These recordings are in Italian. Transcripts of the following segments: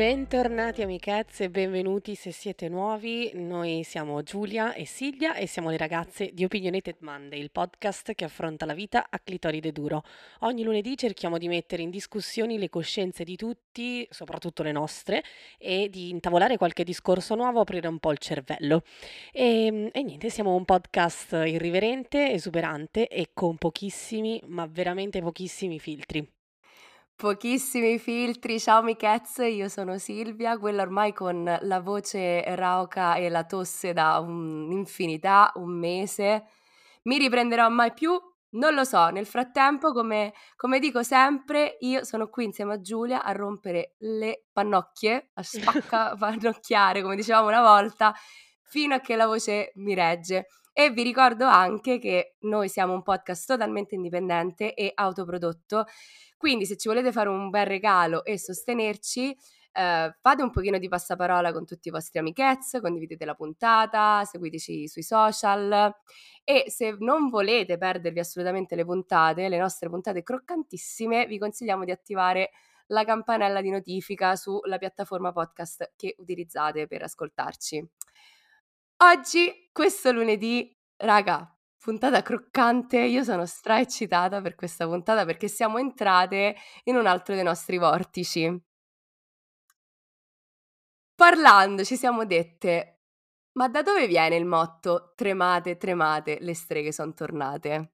Bentornati amichezze benvenuti se siete nuovi. Noi siamo Giulia e Silvia e siamo le ragazze di Opinionated Monday, il podcast che affronta la vita a clitoride duro. Ogni lunedì cerchiamo di mettere in discussione le coscienze di tutti, soprattutto le nostre, e di intavolare qualche discorso nuovo, aprire un po' il cervello. E, e niente, siamo un podcast irriverente, esuberante e con pochissimi, ma veramente pochissimi filtri. Pochissimi filtri, ciao amichezze, io sono Silvia, quella ormai con la voce rauca e la tosse da un'infinità, un mese. Mi riprenderò mai più? Non lo so, nel frattempo, come, come dico sempre, io sono qui insieme a Giulia a rompere le pannocchie, a spacca pannocchiare, come dicevamo una volta, fino a che la voce mi regge. E vi ricordo anche che noi siamo un podcast totalmente indipendente e autoprodotto quindi se ci volete fare un bel regalo e sostenerci, eh, fate un pochino di passaparola con tutti i vostri amichezze, condividete la puntata, seguiteci sui social e se non volete perdervi assolutamente le puntate, le nostre puntate croccantissime, vi consigliamo di attivare la campanella di notifica sulla piattaforma podcast che utilizzate per ascoltarci. Oggi, questo lunedì, raga, Puntata croccante, io sono stra-eccitata per questa puntata perché siamo entrate in un altro dei nostri vortici. Parlando ci siamo dette, ma da dove viene il motto tremate, tremate, le streghe sono tornate?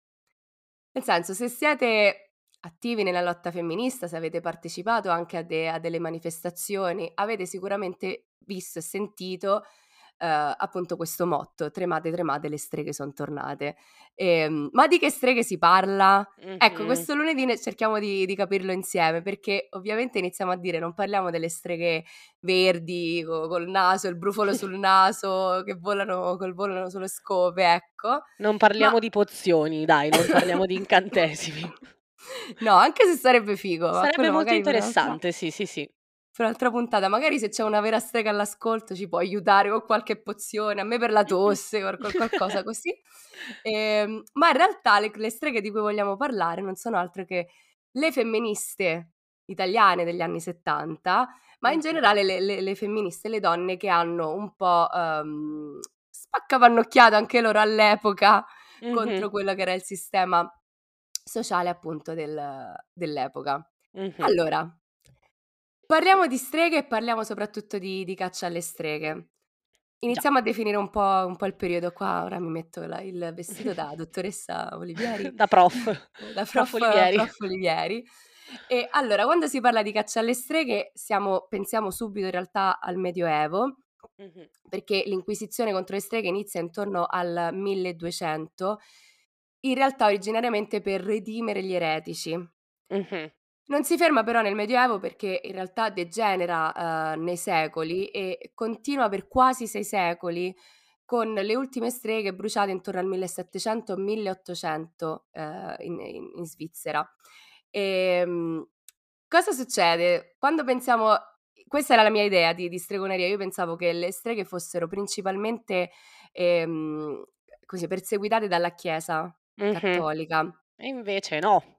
Nel senso, se siete attivi nella lotta femminista, se avete partecipato anche a, de- a delle manifestazioni, avete sicuramente visto e sentito appunto questo motto, tremate, tremate, le streghe sono tornate. Ehm, ma di che streghe si parla? Mm-hmm. Ecco, questo lunedì ne cerchiamo di, di, capirlo insieme, perché ovviamente iniziamo a dire, non parliamo delle streghe verdi, co- col naso, il brufolo sul naso, che volano, col volano sulle scope, ecco. Non parliamo ma... di pozioni, dai, non parliamo di incantesimi. No, anche se sarebbe figo. Sarebbe molto interessante, sì, sì, sì per un'altra puntata. Magari se c'è una vera strega all'ascolto ci può aiutare con qualche pozione, a me per la tosse o qualcosa così. Eh, ma in realtà le, le, streghe di cui vogliamo parlare non sono altre che le femministe italiane degli anni 70, ma in generale le, le, le femministe, le donne che hanno un po' um, spaccavannocchiato anche loro all'epoca mm-hmm. contro quello che era il sistema sociale appunto del, dell'epoca. Mm-hmm. Allora, Parliamo di streghe e parliamo soprattutto di, di caccia alle streghe. Iniziamo Già. a definire un po', un po', il periodo qua, ora mi metto la, il vestito da dottoressa Olivieri. da prof. Da prof, prof, Olivieri. prof Olivieri. E allora, quando si parla di caccia alle streghe, siamo, pensiamo subito in realtà al Medioevo, mm-hmm. perché l'Inquisizione contro le streghe inizia intorno al 1200, in realtà originariamente per redimere gli eretici. Mm-hmm. Non si ferma però nel Medioevo perché in realtà degenera uh, nei secoli e continua per quasi sei secoli con le ultime streghe bruciate intorno al 1700-1800 uh, in, in, in, Svizzera. E, um, cosa succede? Quando pensiamo, questa era la mia idea di, di stregoneria, io pensavo che le streghe fossero principalmente ehm, così, perseguitate dalla Chiesa mm-hmm. cattolica. E invece no.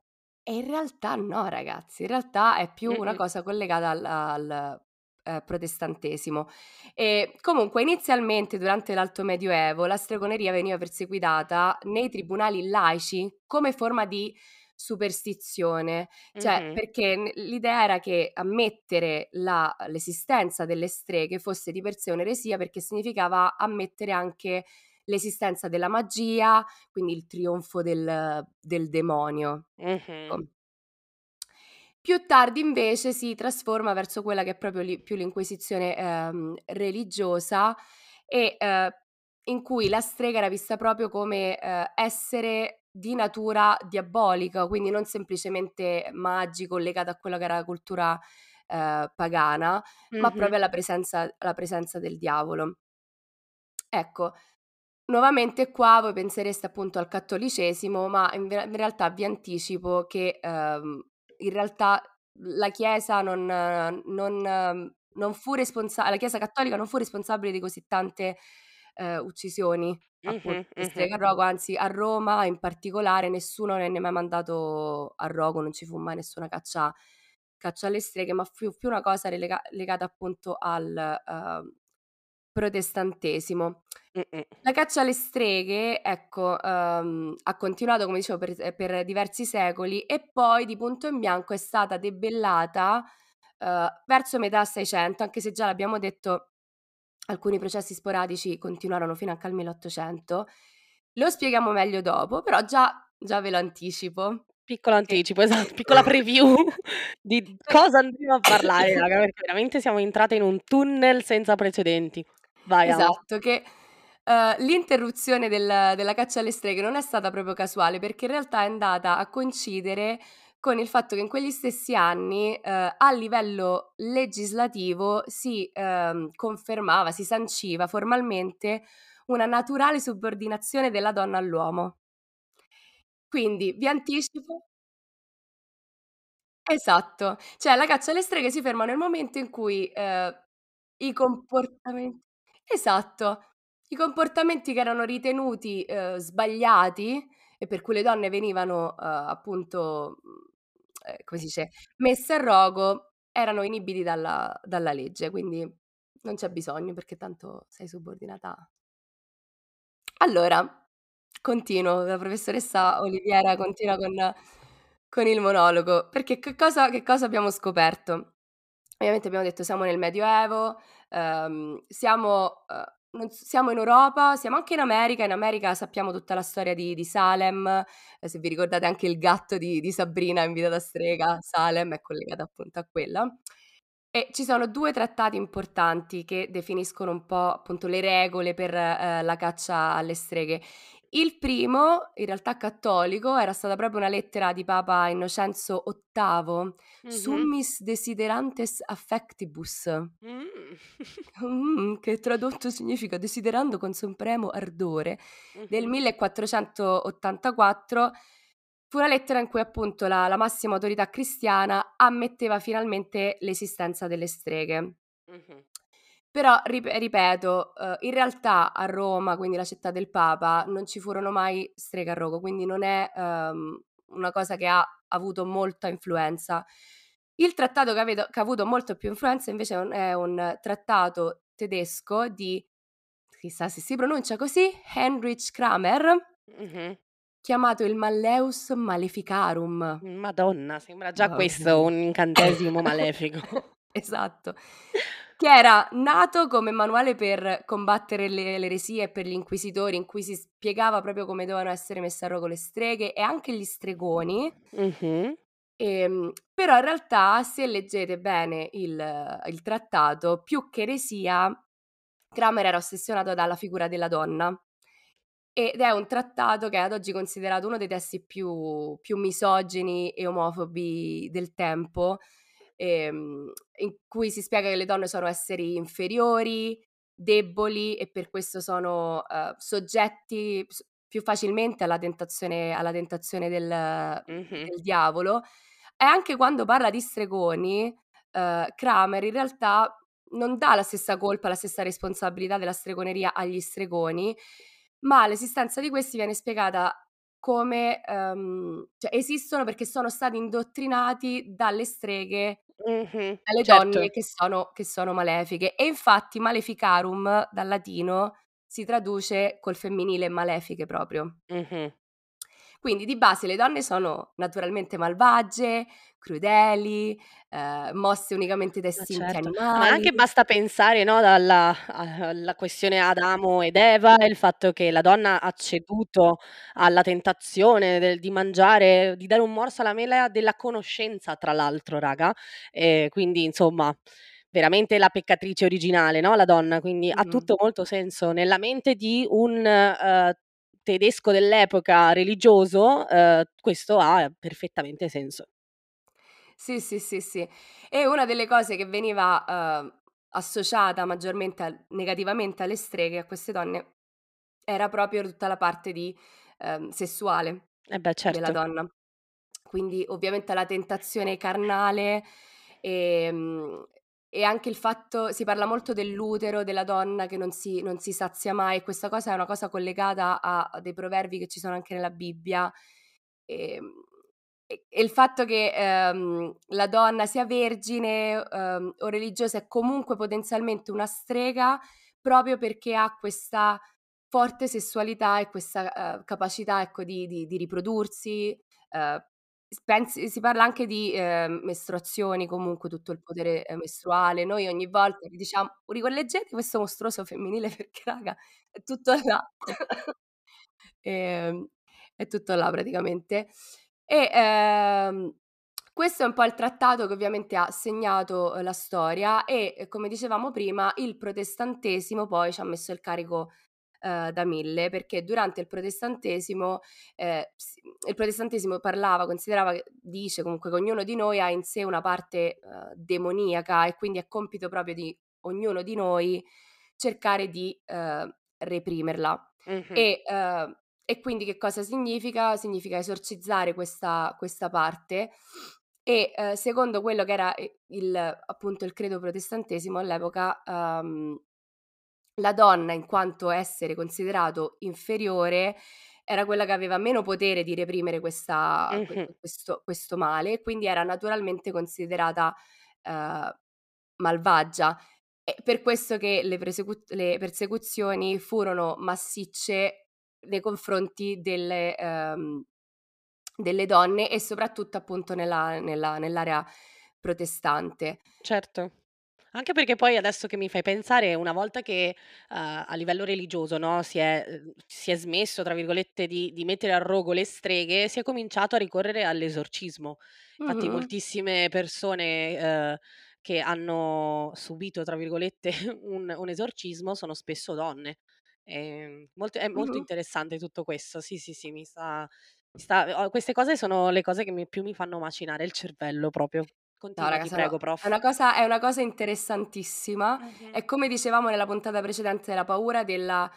E in realtà no, ragazzi, in realtà è più una cosa collegata al, al eh, protestantesimo. E comunque, inizialmente durante l'Alto Medioevo la stregoneria veniva perseguitata nei tribunali laici come forma di superstizione, cioè mm-hmm. perché l'idea era che ammettere la, l'esistenza delle streghe fosse di per sé un'eresia perché significava ammettere anche l'esistenza della magia, quindi il trionfo del, del demonio. Mm-hmm. Più tardi invece si trasforma verso quella che è proprio li, più l'inquisizione ehm, religiosa e eh, in cui la strega era vista proprio come eh, essere di natura diabolica, quindi non semplicemente magico legato a quella che era la cultura eh, pagana, mm-hmm. ma proprio alla presenza, alla presenza del diavolo. Ecco, Nuovamente qua voi pensereste appunto al cattolicesimo, ma in, in realtà vi anticipo che ehm, in realtà la Chiesa non, non, non fu responsabile, la Chiesa cattolica non fu responsabile di così tante eh, uccisioni appunto mm-hmm, mm-hmm. a Rogo, anzi a Roma in particolare nessuno ne è mai mandato a Rogo, non ci fu mai nessuna caccia caccia alle streghe, ma fu più una cosa relega- legata appunto al uh, protestantesimo. La caccia alle streghe, ecco, um, ha continuato, come dicevo, per, per, diversi secoli e poi di punto in bianco è stata debellata uh, verso metà 600, anche se già l'abbiamo detto, alcuni processi sporadici continuarono fino anche al 1800. Lo spieghiamo meglio dopo, però già, già ve lo anticipo. Piccolo anticipo, esatto, piccola preview di cosa andremo a parlare, raga, perché veramente siamo entrate in un tunnel senza precedenti. Vai, esatto, Ama. che uh, l'interruzione del, della caccia alle streghe non è stata proprio casuale, perché in realtà è andata a coincidere con il fatto che in quegli stessi anni uh, a livello legislativo si uh, confermava, si sanciva formalmente una naturale subordinazione della donna all'uomo. Quindi vi anticipo Esatto, cioè la caccia alle streghe si ferma nel momento in cui, ehm, i comportamen esatto, i comportamenti che erano ritenuti, uhm, sbagliati e per cui le donne venivano, uhm, appunto, mhmm, ehm, come si dice, messe a rogo, erano inibiti dalla dalla legge, quindi non c'è bisogno perché tanto sei subordinata allora, continuo, la professoressa Oliviera continua con con il monologo, perché che cosa che cosa abbiamo scoperto? Ovviamente abbiamo detto siamo nel Medioevo, uhm, siamo uhm, non siamo in Europa, siamo anche in America, in America sappiamo tutta la storia di di Salem, e se vi ricordate anche il gatto di di Sabrina in Vita da strega, Salem è collegata appunto a quella. E ci sono 2 trattati importanti che definiscono un po' appunto le regole per, ehm, la caccia alle streghe. Il primo, in realtà cattolico, era stata proprio una lettera di Papa Innocenzo VIII, Mh-mh. Summis desiderantes affectibus. Mh. Mh, che tradotto significa desiderando con supremo ardore, del Mh-mh. 1484. Fu una lettera in cui appunto la la massima autorità cristiana ammetteva finalmente l'esistenza delle streghe. Mh-mh. Però rip ripeto, uhm, in realtà a Roma, quindi la città del Papa, non ci furono mai streghe a rogo, quindi non è, uhm, una cosa che ha avuto molta influenza. Il trattato che aveto che ha avuto molto più influenza invece è un è un trattato tedesco di chissà se si pronuncia così, Heinrich Kramer Mh-mh. chiamato il Malleus Maleficarum. Madonna, sembra già Mamma questo un incantesimo malefico. Esatto. Che era nato come manuale per combattere le le eresie e per gli inquisitori, in cui si spiegava proprio come dovevano essere messe a rogo le streghe e anche gli stregoni. Mh-mh. Ehm, però in realtà se leggete bene il il trattato, più che eresia, Kramer era ossessionato dalla figura della donna. Ed è un trattato che è ad oggi considerato uno dei testi più più misogini e omofobi del tempo, ehm, in cui si spiega che le donne sono esseri inferiori, deboli e per questo sono, uhm, soggetti più facilmente alla tentazione alla tentazione del Mh-mh. del diavolo. E anche quando parla di stregoni, uhm, Kramer in realtà non dà la stessa colpa, la stessa responsabilità della stregoneria agli stregoni, ma l'esistenza di questi viene spiegata come, uhm, cioè esistono perché sono stati indottrinati dalle streghe, Mh-mh. dalle Certo. donne che sono che sono malefiche. E infatti maleficarum dal latino si traduce col femminile malefiche proprio. Mh-mh. Quindi di base le donne sono naturalmente malvagie, crudeli, ehm, mosse unicamente da Ma istinti certo, ma animali. anche basta pensare, no, dalla a alla questione Adamo ed Eva, e il fatto che la donna ha ceduto alla tentazione del di mangiare di dare un morso alla mela della conoscenza tra l'altro raga, e quindi insomma veramente la peccatrice originale, no, la donna, quindi ha Mh-mh. tutto molto senso. Nella mente di un, uhm, tedesco dell'epoca religioso, uhm, questo ha perfettamente senso. Sì, sì, sì, sì. E una delle cose che veniva, uhm, associata maggiormente al negativamente alle streghe, a queste donne, era proprio tutta la parte di ehm, sessuale Eh beh, della certo. donna. Quindi ovviamente la tentazione carnale, ehm, e anche il fatto si parla molto dell'utero della donna che non si non si sazia mai, questa cosa è una cosa collegata a a dei proverbi che ci sono anche nella Bibbia, ehm e e il fatto che, ehm, la donna sia vergine, uhm, o religiosa è comunque potenzialmente una strega, proprio perché ha questa forte sessualità e questa, uhm, capacità, ecco, di di di riprodursi, uhm, pensi si parla anche di, ehm, mestruazioni, comunque tutto il potere, ehm, mestruale. Noi ogni volta diciamo: "Ricollegete questo mostruoso femminile perché raga è tutto là." Ehm, è tutto là praticamente. E, ehm, questo è un po' il trattato che ovviamente ha segnato, uhm, la storia e, ehm, come dicevamo prima, il protestantesimo poi ci ha messo il carico, uhm, da 1000 perché durante il protestantesimo, s il protestantesimo parlava, considerava dice comunque che ognuno di noi ha in sé una parte, uhm, demoniaca e quindi è compito proprio di ognuno di noi cercare di, uhm, reprimerla. Mh-mh. E, e quindi che cosa significa? Significa esorcizzare questa questa parte e, uhm, secondo quello che era, il appunto il credo protestantesimo all'epoca, uhm, la donna in quanto essere considerato inferiore era quella che aveva meno potere di reprimere questa que Mh-mh. questo questo male e quindi era naturalmente considerata, uhm, malvagia. È per questo che le persecu le persecuzioni furono massicce nei confronti delle uhm, delle donne e soprattutto appunto nella nella nell'area protestante. Certo. Anche perché poi adesso che mi fai pensare, una volta che, uhm, a livello religioso, no, si è uhm, si è smesso tra virgolette di di mettere al rogo le streghe, si è cominciato a ricorrere all'esorcismo. Infatti Mh-mh. moltissime persone, uhm, che hanno "subito" tra virgolette un un esorcismo sono spesso donne. Ehm, molto è molto Mh-mh. interessante tutto questo. Sì, sì, sì, mi sta mi sta queste cose sono le cose che mi più mi fanno macinare il cervello proprio. No Continua, raga ti sono prego, è prof. una cosa è una cosa interessantissima. Mh-mh. È come dicevamo nella puntata precedente della paura della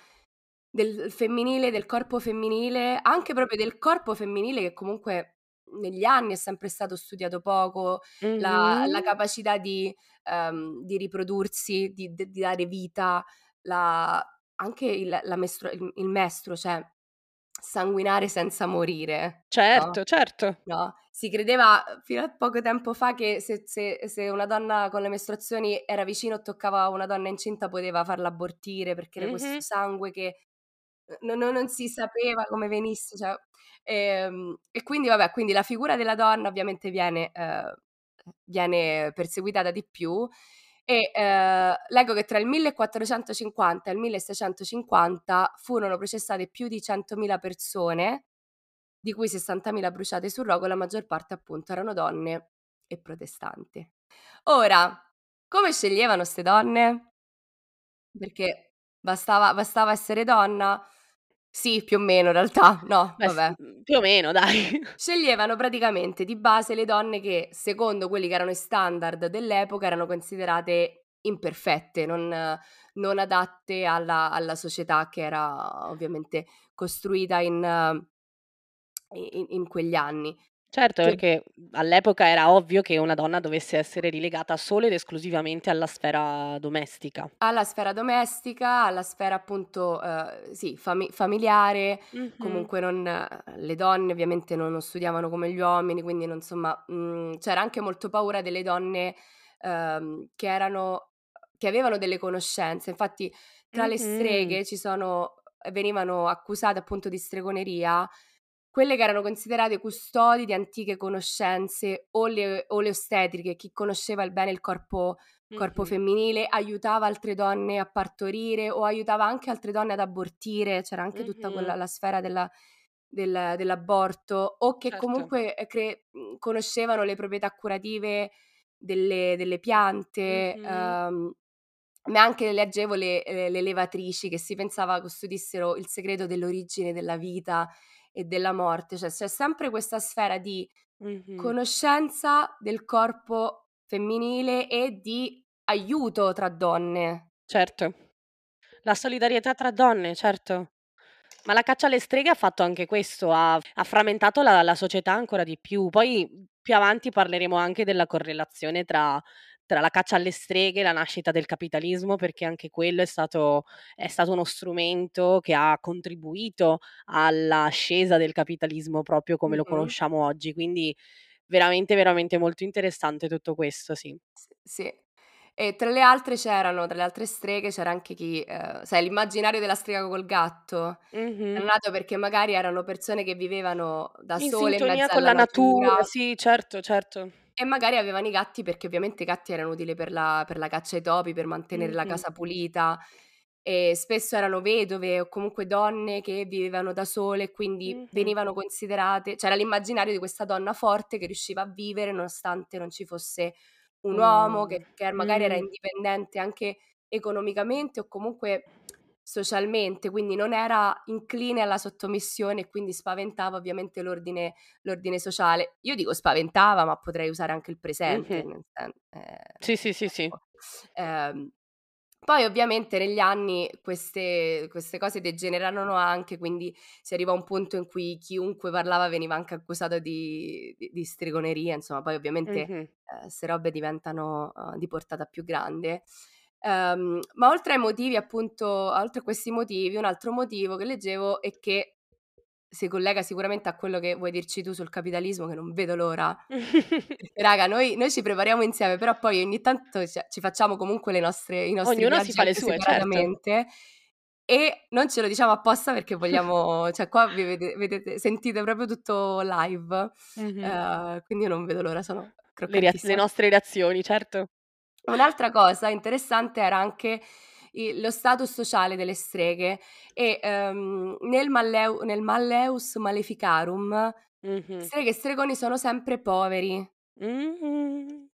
del femminile, del corpo femminile, anche proprio del corpo femminile che comunque negli anni è sempre stato studiato poco, la la Mh-mh. capacità di uhm, di riprodursi, di di dare vita, la anche il la mestru il il mestruo, cioè sanguinare senza morire, no, Certo, certo. no, si credeva, uhm, fino a poco tempo fa che se se se una donna con le mestruazioni era vicino o toccava una donna incinta poteva farla abortire perché era questo sangue che no no non si sapeva come venisse, cioè ehm, e quindi vabbè, quindi la figura della donna ovviamente viene uhm, viene perseguitata di più e, uhm, leggo che tra il 1450 e il 1650 furono processate più di 100.000 persone, di cui 60.000 bruciate sul rogo, la maggior parte appunto erano donne e protestanti. Ora, come sceglievano 'ste donne? Perché bastava bastava essere donna? Sì, più o meno in realtà, no, Beh vabbè. mhmm, più o meno dai. Sceglievano praticamente di base le donne che, secondo quelli che erano i standard dell'epoca, erano considerate imperfette, non non adatte alla alla società che era ovviamente costruita in in in quegli anni. Certo, Che perché, all'epoca era ovvio che una donna dovesse essere rilegata solo ed esclusivamente alla sfera domestica. Alla sfera domestica, alla sfera appunto, uhm, sì, fami familiare, Mh-mh. comunque non le donne ovviamente non non studiavano come gli uomini, quindi non insomma, mhmm, c'era anche molto paura delle donne, uhm, che erano che avevano delle conoscenze. Infatti tra le streghe ci sono venivano accusate appunto di stregoneria quelle che erano considerate custodi di antiche conoscenze o le o le ostetriche, chi conosceva il bene il corpo corpo Mh-mh. femminile, aiutava altre donne a partorire o aiutava anche altre donne ad abortire, c'era anche tutta Mh-mh. quella la sfera della del dell'aborto o che Certo. comunque, ehm, cre mhmm, conoscevano le proprietà curative delle delle piante, Mh-mh. uhm, ma anche leggevo le ehm, le levatrici che si pensava custodissero il segreto dell'origine della vita e della morte, cioè c'è sempre questa sfera di Mh-mh. conoscenza del corpo femminile e di aiuto tra donne. Certo. La solidarietà tra donne, certo. Ma la caccia alle streghe ha fatto anche questo, ha ha frammentato la la società ancora di più. Poi, più avanti parleremo anche della correlazione tra tra la caccia alle streghe e la nascita del capitalismo, perché anche quello è stato è stato uno strumento che ha contribuito all'ascesa del capitalismo proprio come lo Mh-mh. conosciamo oggi. Quindi veramente, veramente molto interessante tutto questo, sì. Sì. E tra le altre c'erano tra le altre streghe c'era anche chi ehm, sai l'immaginario della strega col gatto? È Mh-mh. nato perché magari erano persone che vivevano da In sole in mezzo con la natura natura, sì, certo, certo. e magari avevano i gatti perché ovviamente i gatti erano utili per la per la caccia ai topi, per mantenere la Mh-mh. casa pulita e spesso erano vedove o comunque donne che vivevano da sole e quindi Mh-mh. venivano considerate c'era l'immaginario di questa donna forte che riusciva a vivere nonostante non ci fosse un uomo, che che magari era Mh. indipendente anche economicamente o comunque socialmente, quindi non era incline alla sottomissione e quindi spaventava ovviamente l'ordine l'ordine sociale. Io dico spaventava, ma potrei usare anche il presente, sen ehm, Sì, sì, sì, sì. ecco. Poi ovviamente negli anni queste queste cose degenerarono anche, quindi si arriva a un punto in cui chiunque parlava veniva anche accusato di di di stregoneria, insomma poi ovviamente, Mh-mh. ehm, 'ste robe diventano, uhm, di portata più grande. Ehm, ma oltre ai motivi appunto oltre a questi motivi, un altro motivo che leggevo e che si collega sicuramente a quello che vuoi dirci tu sul capitalismo, che non vedo l'ora raga noi noi ci prepariamo insieme, però poi ogni tanto ci facciamo comunque le nostre i nostri Ognuno si fa le sue, certo. e non ce lo diciamo apposta perché vogliamo cioè qua vi vede vedete sentite proprio tutto live, Mh-mh. ehm, quindi io non vedo l'ora, sono Le rea le nostre reazioni, certo. Un'altra cosa interessante era anche i lo status sociale delle streghe e, ehm, nel Malleu nel Malleus Maleficarum Mh-mh. streghe e stregoni sono sempre poveri. Mh-mh.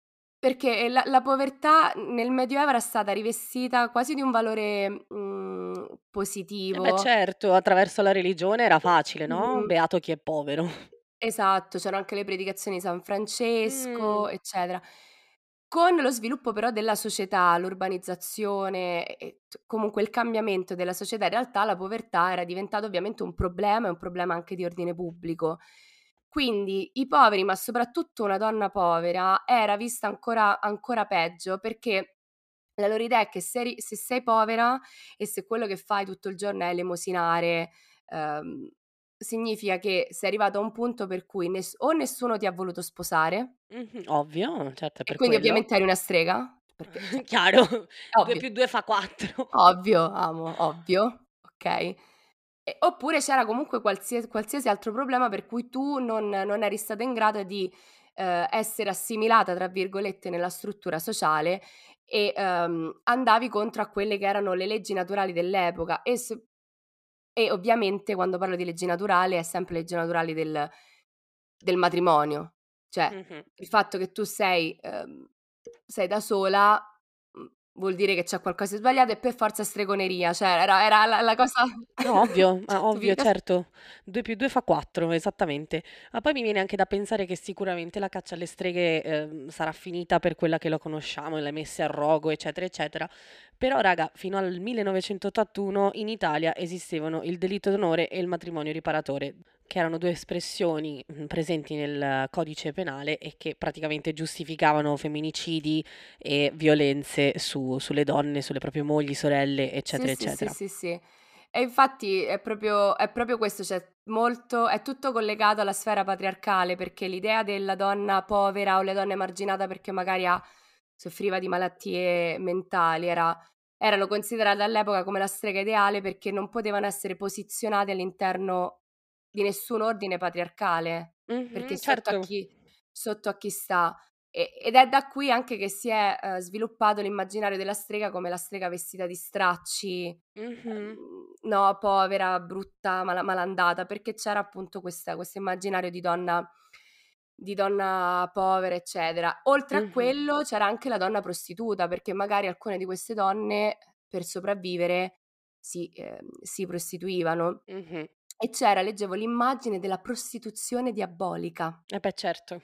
Perché, ehm, la la povertà nel Medioevo era stata rivestita quasi di un valore, mhmm, Eh beh positivo. certo, attraverso la religione era facile, no, Mh-mh. beato chi è povero. Esatto, c'erano anche le predicazioni di San Francesco, Mh. eccetera. Con lo sviluppo però della società, l'urbanizzazione comunque il cambiamento della società, in realtà la povertà era diventata ovviamente un problema e un problema anche di ordine pubblico. Quindi i poveri, ma soprattutto una donna povera, era vista ancora ancora peggio perché la loro idea è che se se sei povera e se quello che fai tutto il giorno è elemosinare, ehm, significa che sei arrivato a un punto per cui ness o nessuno ti ha voluto sposare Mh-mh, ovvio, certo quindi quello. ovviamente eri una strega, perché cioè Chiaro, 2 ovvio, più 2 fa 4. ovvio, amo, ovvio, okay. E oppure c'era comunque qualsias qualsiasi altro problema per cui tu non non eri stata in grado di, ehm, essere "assimilata" tra virgolette nella struttura sociale e, ehm, andavi contro a quelle che erano le leggi naturali dell'epoca e s e ovviamente quando parlo di leggi naturali è sempre leggi naturali del del matrimonio. Cioè, Mh-mh. il fatto che tu sei ehm, sei da sola, vuol dire che c'è qualcosa di sbagliato e per forza stregoneria, cioè era era la la cosa Ovvio, cioè ma tu ovvio, certo. 2 più 2 fa 4, esattamente. Ma poi mi viene anche da pensare che sicuramente la caccia alle streghe, ehm, sarà finita per quella che lo conosciamo, le messe a rogo, eccetera, eccetera. Però raga, fino al 1981 in Italia esistevano il delitto d'onore e il matrimonio riparatore, che erano 2 espressioni, presenti nel codice penale e che praticamente giustificavano femminicidi e violenze su sulle donne, sulle proprie mogli, sorelle, Sì, eccetera, sì, sì, eccetera. sì, sì. E infatti è proprio è proprio questo, cioè molto è tutto collegato alla sfera patriarcale, perché l'idea della donna povera o la donna emarginata perché magari ha soffriva di malattie mentali, era erano considerate all'epoca come la strega ideale perché non potevano essere posizionate all'interno di nessun ordine patriarcale, perché Mh-mh, sotto a certo. chi sotto a chi sta. E ed è da qui anche che si è, ehm, sviluppato l'immaginario della strega come la strega vestita di stracci, Mh-mh. ehm, no, povera, brutta, mala malandata, perché c'era appunto questo immaginario di donna di donna povera, eccetera. Oltre a Mh-mh. quello c'era anche la donna prostituta, perché magari alcune di queste donne per sopravvivere si ehm, si prostituivano. Mh-mh. E c'era, leggevo l'immagine della prostituzione diabolica. Eh beh, certo.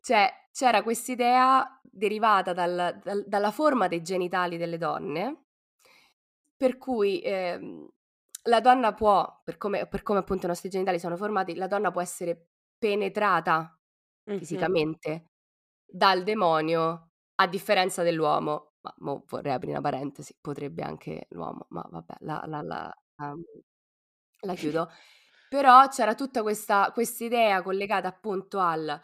Cioè, c'era quest'idea derivata dal dal dalla forma dei genitali delle donne per cui, ehm, la donna può, per come per come appunto i nostri genitali sono formati, la donna può essere penetrata Mh-mh. fisicamente dal demonio a differenza dell'uomo, ma vorrei aprire una parentesi, potrebbe anche l'uomo, ma vabbè, la, la, la, um, la chiudo. Però c'era tutta questa idea collegata appunto al,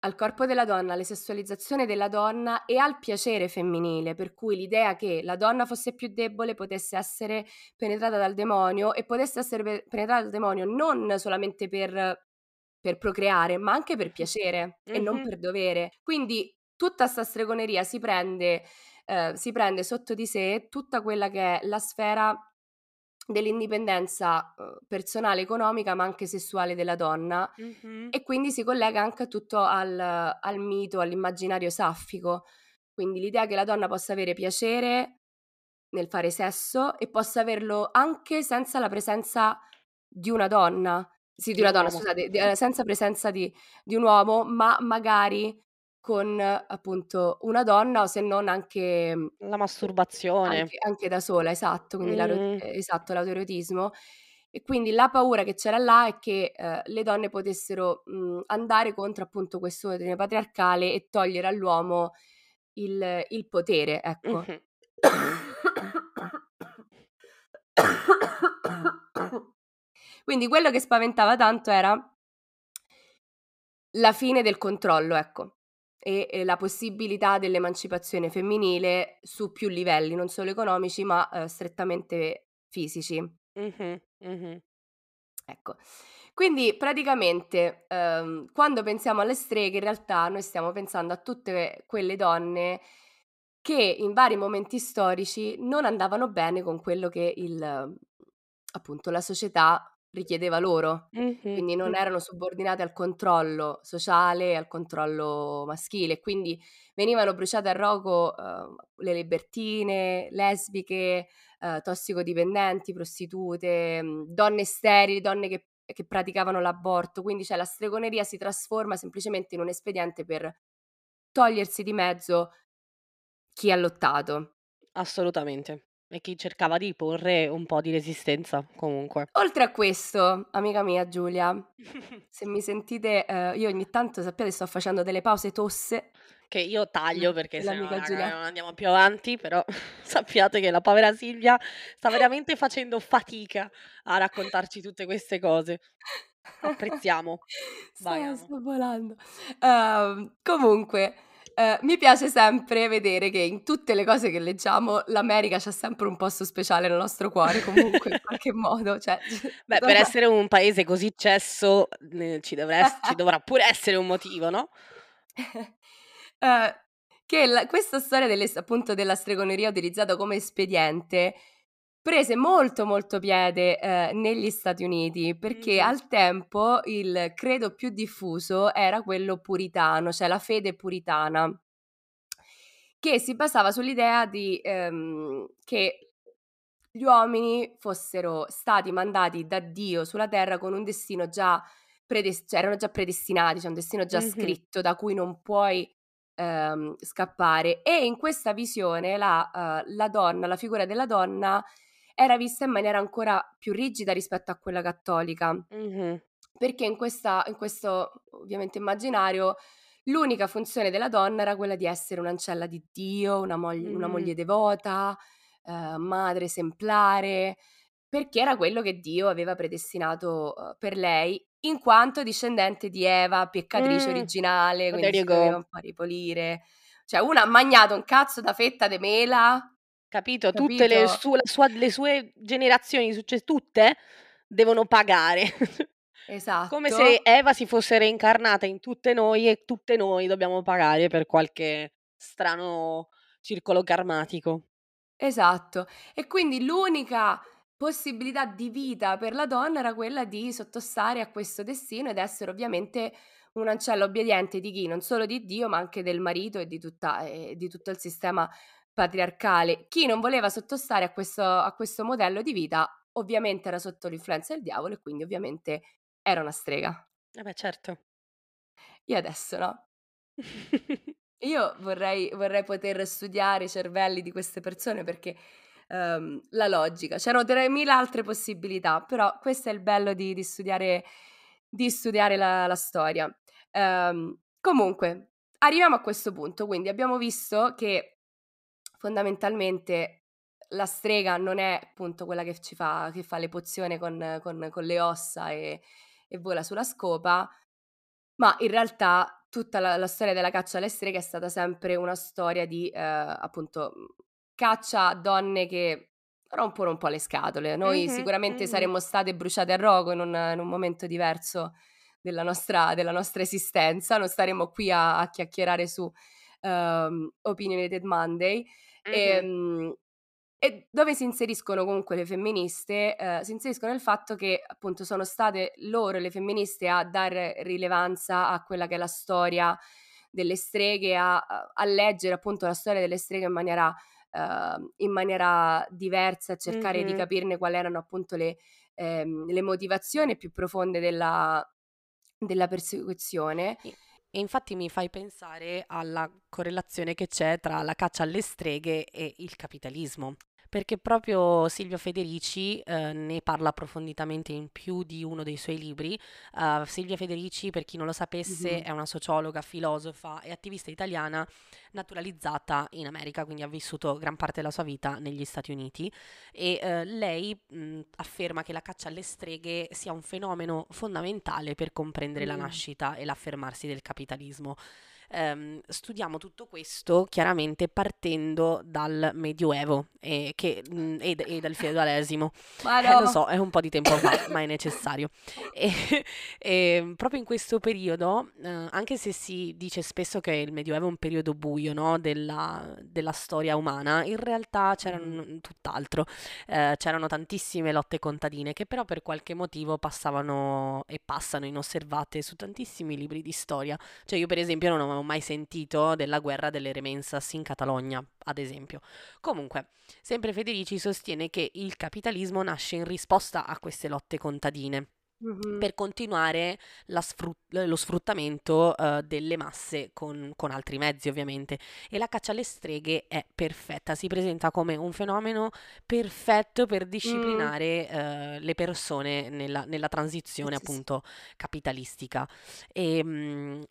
al corpo della donna, alla sessualizzazione della donna e al piacere femminile, per cui l'idea che la donna fosse più debole potesse essere penetrata dal demonio e potesse essere penetrata dal demonio non solamente per, per procreare, ma anche per piacere mm-hmm. e non per dovere. Quindi tutta questa stregoneria si prende, eh, si prende sotto di sé tutta quella che è la sfera dell'indipendenza uh, personale, economica, ma anche sessuale della donna mm-hmm. e quindi si collega anche tutto al, al, mito, all'immaginario saffico. Quindi l'idea che la donna possa avere piacere nel fare sesso e possa averlo anche senza la presenza di una donna, sì, di una donna, scusate, di, eh, senza presenza di, di un uomo, ma magari con appunto una donna o se non anche la masturbazione. Anche, anche da sola, esatto, quindi mm. esatto, l'autoerotismo. E quindi la paura che c'era là è che eh, le donne potessero mh, andare contro appunto questo ordine patriarcale e togliere all'uomo il, il potere, ecco. Mm-hmm. quindi quello che spaventava tanto era la fine del controllo, ecco e, e la possibilità dell'emancipazione femminile su più livelli, non solo economici, ma eh, strettamente fisici. Mm-hmm, mm-hmm. Ecco. Quindi praticamente ehm, quando pensiamo alle streghe, in realtà noi stiamo pensando a tutte quelle donne che in vari momenti storici non andavano bene con quello che il, appunto la società richiedeva loro, Mh-mh, quindi non erano subordinate al controllo sociale, al controllo maschile, quindi venivano bruciate a rogo, uhm, le libertine, lesbiche, uhm, tossicodipendenti, prostitute, mhmm, donne sterili, donne che che praticavano l'aborto, quindi cioè la stregoneria si trasforma semplicemente in un espediente per togliersi di mezzo chi ha lottato. Assolutamente. E chi cercava di porre un po' di resistenza, comunque. Oltre a questo, amica mia Giulia, se mi sentite, eh, io ogni tanto sappiate sto facendo delle pause tosse. Che io taglio perché se no non andiamo più avanti, però sappiate che la povera Silvia sta veramente facendo fatica a raccontarci tutte queste cose. Apprezziamo. Vai, sto, sto volando. Uh, comunque, Uh, mi piace sempre vedere che in tutte le cose che leggiamo l'America c'ha sempre un posto speciale nel nostro cuore, comunque in qualche modo. Cioè, Beh, per essere un paese così cesso eh, ci, dovrà, ci, dovrà pure essere un motivo, no? uh, che la, questa storia delle, appunto della stregoneria utilizzata come espediente prese molto molto piede eh, negli Stati Uniti perché mm. al tempo il credo più diffuso era quello puritano, cioè la fede puritana, che si basava sull'idea di ehm, che gli uomini fossero stati mandati da Dio sulla terra con un destino già predestinato, cioè erano già predestinati, cioè un destino già mm-hmm. scritto da cui non puoi ehm, scappare. E in questa visione la, uh, la donna, la figura della donna era vista in maniera ancora più rigida rispetto a quella cattolica. Mm-hmm. Perché in, questa, in questo ovviamente immaginario l'unica funzione della donna era quella di essere un'ancella di Dio, una, moglie, mm. una moglie devota, eh, madre esemplare, perché era quello che Dio aveva predestinato uh, per lei, in quanto discendente di Eva, peccatrice mm. originale, quindi si doveva un po' ripolire. Cioè, una ha mangiato un cazzo da fetta di mela Capito? Tutte le, su- la sua- le sue generazioni, succe- tutte devono pagare. Come se esatto. Eva si fosse reincarnata in tutte noi e tutte noi dobbiamo pagare per qualche strano circolo karmatico. Esatto. E quindi l'unica possibilità di vita per la donna era quella di sottostare a questo destino ed essere ovviamente un ancella obbediente di chi? Non solo di Dio, ma anche del marito e di, tutta, e di tutto il sistema patriarcale. Chi non voleva sottostare a questo, a questo modello di vita ovviamente era sotto l'influenza del diavolo e quindi ovviamente era una strega. Eh beh, certo. Io adesso no. Io vorrei, vorrei, poter studiare i cervelli di queste persone perché um, la logica, c'erano 3.000 altre possibilità, però questo è il bello di, di studiare, di studiare la, la, storia. Um, comunque, arriviamo a questo punto, quindi abbiamo visto che fondamentalmente la strega non è appunto quella che ci fa, che fa le pozioni con, con, con le ossa e, e, vola sulla scopa, ma in realtà tutta la, la, storia della caccia alle streghe è stata sempre una storia di eh, appunto caccia a donne che rompono un po' le scatole. Noi mm-hmm, sicuramente mm-hmm. saremmo state bruciate a rogo in un, in un momento diverso della nostra, della nostra, esistenza, non staremo qui a, a chiacchierare su um, Opinionated Monday. Mm-hmm. E, e, dove si inseriscono comunque le femministe? Eh, si inseriscono nel fatto che appunto sono state loro le femministe a dare rilevanza a quella che è la storia delle streghe, a, a leggere appunto la storia delle streghe in maniera uh, in maniera diversa, cercare mm-hmm. di capirne quali erano appunto le, ehm, le motivazioni più profonde della, della persecuzione. E infatti mi fai pensare alla correlazione che c'è tra la caccia alle streghe e il capitalismo perché proprio Silvio Federici eh, ne parla approfonditamente in più di uno dei suoi libri. Uh, Silvia Federici, per chi non lo sapesse, mm-hmm. è una sociologa, filosofa e attivista italiana naturalizzata in America, quindi ha vissuto gran parte della sua vita negli Stati Uniti e eh, lei mh, afferma che la caccia alle streghe sia un fenomeno fondamentale per comprendere mm. la nascita e l'affermarsi del capitalismo ehm, studiamo tutto questo chiaramente partendo dal Medioevo e, che, mh, mm, e, e dal feudalesimo. Ma no. eh, lo so, è un po' di tempo fa, ma è necessario. E, e proprio in questo periodo, eh, anche se si dice spesso che il Medioevo è un periodo buio no, della, della, storia umana, in realtà c'era mm. tutt'altro. Eh, c'erano tantissime lotte contadine che però per qualche motivo passavano e passano inosservate su tantissimi libri di storia. Cioè io per esempio non ho avevamo mai sentito della guerra delle Remensas in Catalogna, ad esempio. Comunque, sempre Federici sostiene che il capitalismo nasce in risposta a queste lotte contadine. Mm-hmm. per continuare sfrut- lo sfruttamento uh, delle masse con, con, altri mezzi ovviamente e la caccia alle streghe è perfetta si presenta come un fenomeno perfetto per disciplinare mm. uh, le persone nella, nella transizione sì, appunto sì. capitalistica e mh,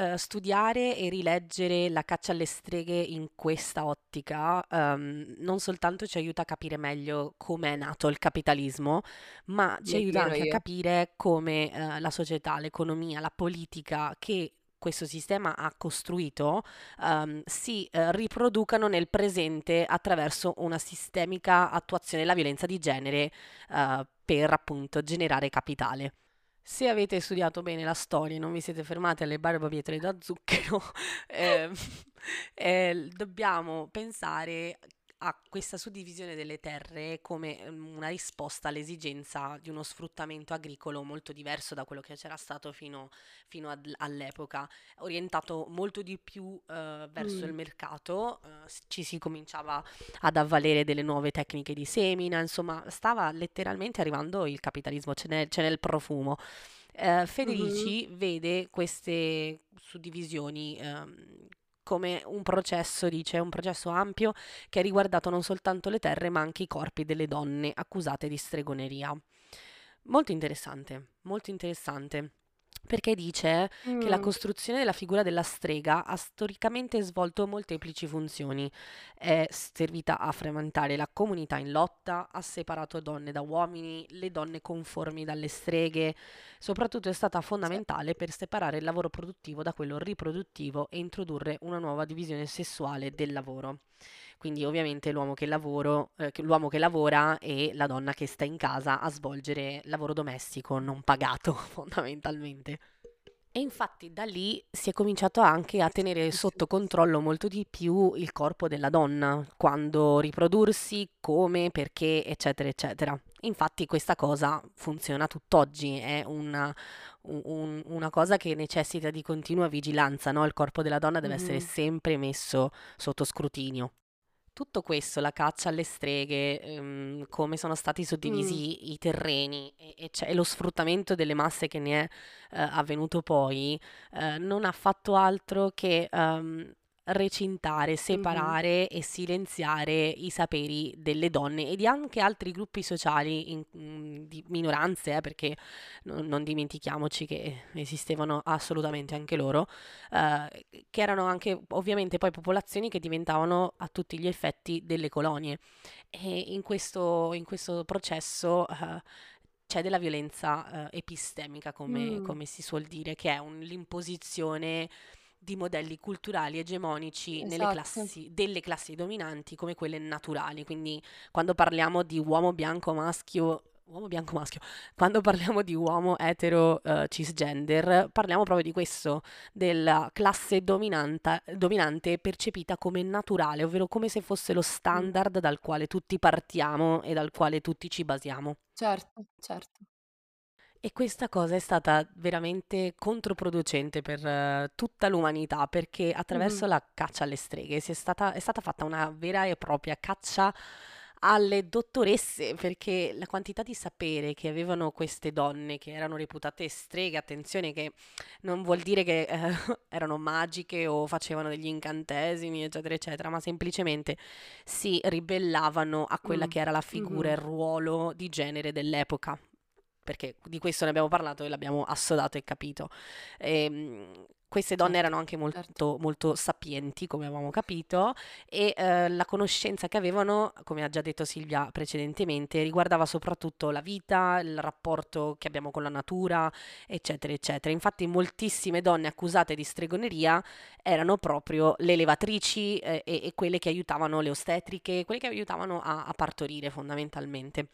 uh, studiare e rileggere La caccia alle streghe in questa ottica um, non soltanto ci aiuta a capire meglio come è nato il capitalismo, ma ci Mi aiuta anche io. a capire come uh, la società, l'economia, la politica che questo sistema ha costruito um, si uh, riproducano nel presente attraverso una sistemica attuazione della violenza di genere uh, per appunto generare capitale. Se avete studiato bene la storia e non vi siete fermati alle barbapietre da zucchero, eh, eh, dobbiamo pensare a questa suddivisione delle terre come mm, una risposta all'esigenza di uno sfruttamento agricolo molto diverso da quello che c'era stato fino, fino ad, all'epoca, orientato molto di più eh, verso mm. il mercato, eh, ci si cominciava ad avvalere delle nuove tecniche di semina, insomma stava letteralmente arrivando il capitalismo, ce n'è, ce n'è il profumo. Eh, Federici mm-hmm. vede queste suddivisioni ehm, come un processo, dice, un processo ampio che ha riguardato non soltanto le terre ma anche i corpi delle donne accusate di stregoneria. Molto interessante, molto interessante perché dice che la mm. costruzione della figura della strega ha storicamente svolto molteplici funzioni. È servita a frementare la comunità in lotta, ha separato donne da uomini, le donne conformi dalle streghe, soprattutto è stata fondamentale per separare il lavoro produttivo da quello riproduttivo e introdurre una nuova divisione sessuale del lavoro. Quindi ovviamente l'uomo che, lavoro, eh, l'uomo che lavora e la donna che sta in casa a svolgere lavoro domestico non pagato fondamentalmente. E infatti da lì si è cominciato anche a tenere sotto controllo molto di più il corpo della donna, quando riprodursi, come, perché, eccetera, eccetera. Infatti questa cosa funziona tutt'oggi, è una, un, una cosa che necessita di continua vigilanza, no? Il corpo della donna deve mm-hmm. essere sempre messo sotto scrutinio tutto questo, la caccia alle streghe, ehm, come sono stati suddivisi mm. i terreni e, e, e, lo sfruttamento delle masse che ne è eh, avvenuto poi, eh, non ha fatto altro che um, recintare, separare e silenziare i saperi delle donne e di anche altri gruppi sociali in, in, di minoranze, eh, perché non, non, dimentichiamoci che esistevano assolutamente anche loro, eh, che erano anche ovviamente poi popolazioni che diventavano a tutti gli effetti delle colonie. E in questo, in questo processo eh, c'è della violenza eh, epistemica, come, mm. come, si suol dire, che è un, l'imposizione di modelli culturali egemonici esatto. classi, delle classi dominanti come quelle naturali. Quindi quando parliamo di uomo bianco maschio uomo bianco maschio. Quando parliamo di uomo etero uh, cisgender, parliamo proprio di questo, della classe dominante percepita come naturale, ovvero come se fosse lo standard dal quale tutti partiamo e dal quale tutti ci basiamo. Certo, certo. E questa cosa è stata veramente controproducente per uh, tutta l'umanità perché attraverso la caccia alle streghe è stata, è stata fatta una vera e propria caccia alle dottoresse perché la quantità di sapere che avevano queste donne che erano reputate streghe, attenzione che non vuol dire che eh, erano magiche o facevano degli incantesimi eccetera eccetera, ma semplicemente si ribellavano a quella mm. che era la figura e il ruolo di genere dell'epoca perché di questo ne abbiamo parlato e l'abbiamo assodato e capito. E, ehm, queste donne certo, erano anche molto, certo. molto sapienti, come avevamo capito, e eh, la conoscenza che avevano, come ha già detto Silvia precedentemente, riguardava soprattutto la vita, il rapporto che abbiamo con la natura, eccetera, eccetera. Infatti moltissime donne accusate di stregoneria erano proprio le levatrici eh, e, e, quelle che aiutavano le ostetriche, quelle che aiutavano a, a partorire fondamentalmente.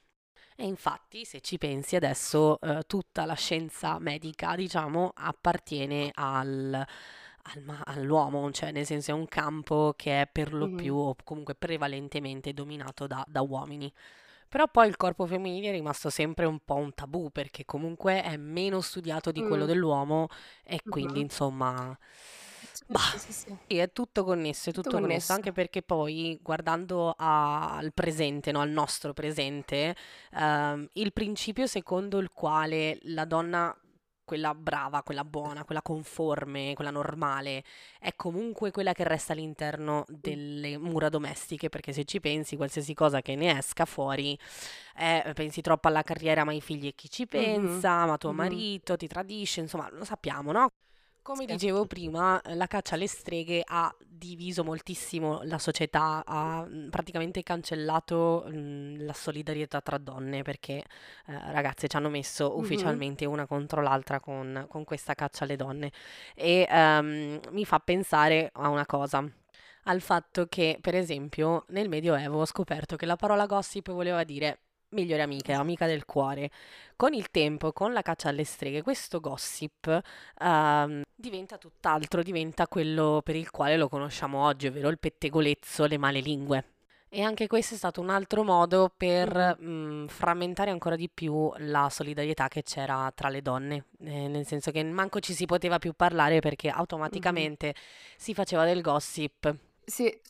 E infatti, se ci pensi adesso, eh, tutta la scienza medica, diciamo, appartiene al, al, all'uomo, cioè nel senso è un campo che è per lo mm-hmm. più o comunque prevalentemente dominato da, da uomini. Però poi il corpo femminile è rimasto sempre un po' un tabù perché comunque è meno studiato di quello mm. dell'uomo e quindi mm-hmm. insomma Bah, sì, sì. sì, è tutto connesso, è tutto, tutto connesso. connesso, anche perché poi guardando a- al presente, no, al nostro presente, ehm, il principio secondo il quale la donna, quella brava, quella buona, quella conforme, quella normale, è comunque quella che resta all'interno delle mura domestiche, perché se ci pensi, qualsiasi cosa che ne esca fuori, eh, pensi troppo alla carriera, ma ai figli e chi ci pensa, mm-hmm. ma tuo mm-hmm. marito ti tradisce, insomma, lo sappiamo, no? Come dicevo prima, la caccia alle streghe ha diviso moltissimo la società, ha mm, praticamente cancellato mh, mm, la solidarietà tra donne perché eh, ragazze ci hanno messo ufficialmente una contro l'altra con, con, questa caccia alle donne. E um, mi fa pensare a una cosa al fatto che, per esempio, nel Medioevo ho scoperto che la parola gossip voleva dire migliore amica, amica del cuore. Con il tempo, con la caccia alle streghe, questo gossip uh, diventa tutt'altro, diventa quello per il quale lo conosciamo oggi, ovvero il pettegolezzo, le male lingue. E anche questo è stato un altro modo per mm. mh, frammentare ancora di più la solidarietà che c'era tra le donne, eh, nel senso che manco ci si poteva più parlare perché automaticamente mm-hmm. si faceva del gossip. Sì,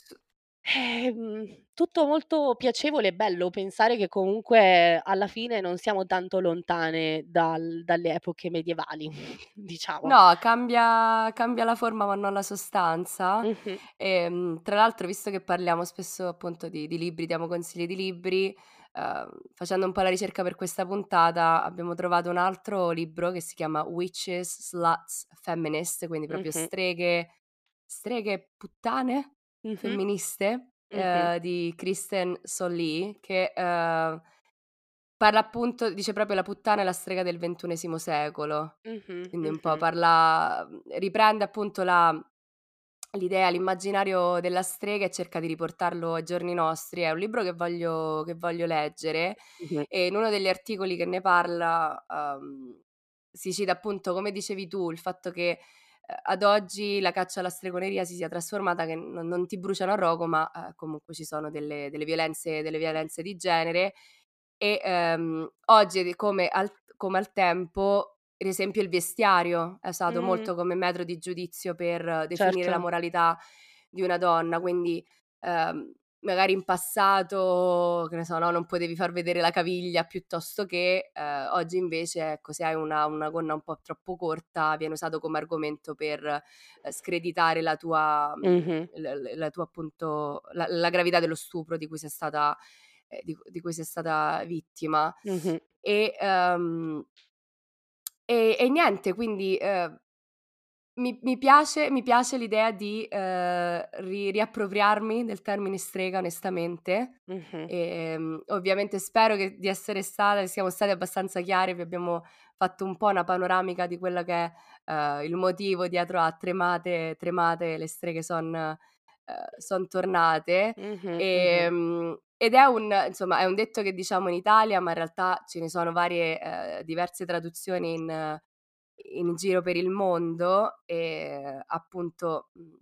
Ehm, tutto molto piacevole e bello pensare che comunque alla fine non siamo tanto lontane dal dalle epoche medievali, diciamo. No, cambia cambia la forma ma non la sostanza. Mh-mh. Ehm, tra l'altro visto che parliamo spesso appunto di di libri, diamo consigli di libri, uhm, facendo un po' la ricerca per questa puntata abbiamo trovato un altro libro che si chiama Witches, Sluts, Feminist, quindi proprio Mh-mh. streghe streghe puttane? Mh-mh. femministe, Mh-mh. ehm, di Kristen Solly che, ehm, parla appunto dice proprio la puttana è la strega del ventunesimo secolo. Mh-mh, Quindi un po' parla riprende appunto la l'idea, l'immaginario della strega e cerca di riportarlo ai giorni nostri. È un libro che voglio che voglio leggere Mh-mh. e in uno degli articoli che ne parla, uhm, si cita appunto, come dicevi tu, il fatto che ad oggi la caccia alla stregoneria si sia trasformata che non, non ti bruciano a rogo, ma eh, comunque ci sono delle, delle, violenze, delle, violenze, di genere e ehm, oggi come al, come al, tempo, per esempio il vestiario è usato mm. molto come metro di giudizio per definire certo. la moralità di una donna, quindi ehm, magari in passato, che ne so, no, non potevi far vedere la caviglia piuttosto che eh, oggi invece, ecco, se hai una, una, gonna un po' troppo corta, viene usato come argomento per eh, screditare la tua, mm-hmm. la, la, tua appunto, la, la, gravità dello stupro di cui sei stata, eh, di, di, cui sei stata vittima. Mm-hmm. E, um, e, e, niente, quindi eh, mi, mi, piace, mi, piace, l'idea di eh, ri, riappropriarmi del termine strega, onestamente. Mm-hmm. E, um, ovviamente spero che, di essere stata, che siamo stati abbastanza chiari, vi abbiamo fatto un po' una panoramica di quello che è uh, il motivo dietro a tremate, tremate, le streghe sono uh, son tornate. Mm-hmm, e, mm-hmm. Um, ed è un, insomma, è un detto che diciamo in Italia, ma in realtà ce ne sono varie, uh, diverse traduzioni in in giro per il mondo e appunto mhmm,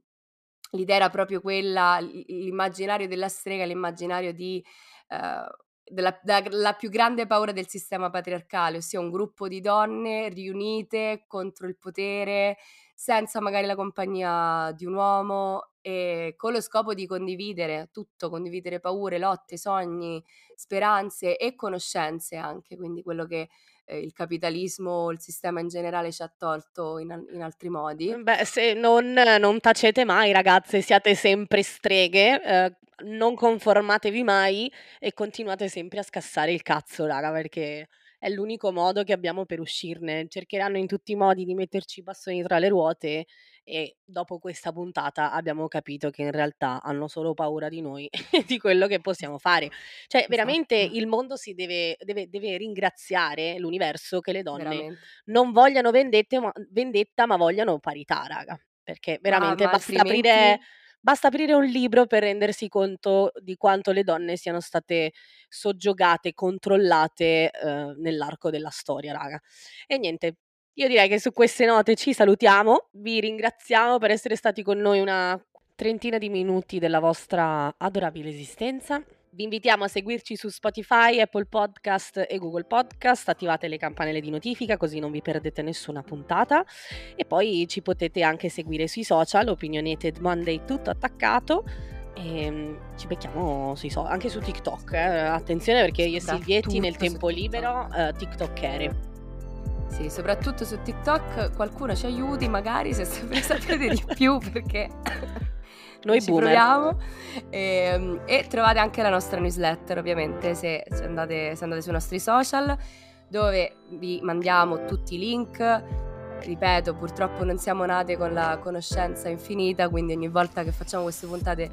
l'idea era proprio quella, l'immaginario della strega, l'immaginario di... Uh, della, della, più grande paura del sistema patriarcale, ossia un gruppo di donne riunite contro il potere, senza magari la compagnia di un uomo e con lo scopo di condividere tutto, condividere paure, lotte, sogni, speranze e conoscenze anche, quindi quello che eh, il capitalismo, il sistema in generale ci ha tolto in, in altri modi. Beh, se non, non, tacete mai ragazze, siate sempre streghe, eh, non conformatevi mai e continuate sempre a scassare il cazzo, raga, perché è l'unico modo che abbiamo per uscirne. Cercheranno in tutti i modi di metterci i bastoni tra le ruote e dopo questa puntata abbiamo capito che in realtà hanno solo paura di noi e di quello che possiamo fare. Cioè, esatto. veramente il mondo si deve, deve, deve ringraziare l'universo che le donne veramente. non vogliano vendette, ma, vendetta, ma vogliano parità, raga. Perché veramente ma, ma basta altrimenti... aprire Basta aprire un libro per rendersi conto di quanto le donne siano state soggiogate, controllate eh, nell'arco della storia, raga. E niente, io direi che su queste note ci salutiamo, vi ringraziamo per essere stati con noi una trentina di minuti della vostra adorabile esistenza. Vi invitiamo a seguirci su Spotify, Apple Podcast e Google Podcast, attivate le campanelle di notifica così non vi perdete nessuna puntata e poi ci potete anche seguire sui social, Opinionated Monday tutto attaccato e ehm, ci becchiamo sui social, anche su TikTok, eh. attenzione perché io e Silvietti nel tempo libero uh, TikTokere. Sì, soprattutto su TikTok qualcuno ci aiuti magari se sapete di più perché noi ci boomer. proviamo e, ehm, e, trovate anche la nostra newsletter ovviamente se, se, andate, se andate sui nostri social dove vi mandiamo tutti i link ripeto purtroppo non siamo nate con la conoscenza infinita quindi ogni volta che facciamo queste puntate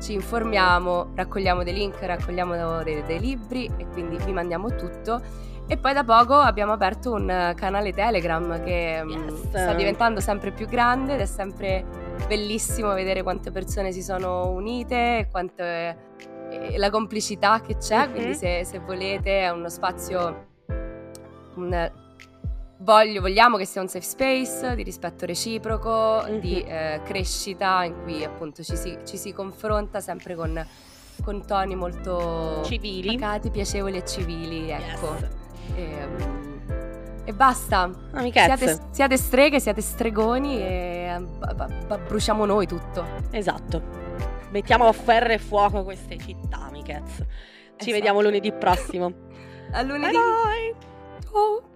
ci informiamo raccogliamo dei link raccogliamo dei, dei libri e quindi vi mandiamo tutto e poi da poco abbiamo aperto un canale Telegram che mm, yes. sta diventando sempre più grande ed è sempre bellissimo vedere quante persone si sono unite e quanto è, è la complicità che c'è. Mm-hmm. Quindi se, se, volete è uno spazio... Un, voglio, vogliamo che sia un safe space di rispetto reciproco, mm-hmm. di eh, crescita in cui appunto ci si, ci si confronta sempre con, con toni molto civili, pacati, piacevoli e civili. Ecco. Yes. E, um, e basta. Siate, siate, streghe, siate stregoni e bruciamo noi tutto. Esatto. Mettiamo a ferro e fuoco queste città, amichezze. Ci esatto. vediamo lunedì prossimo. A lunedì. Bye bye. Ciao.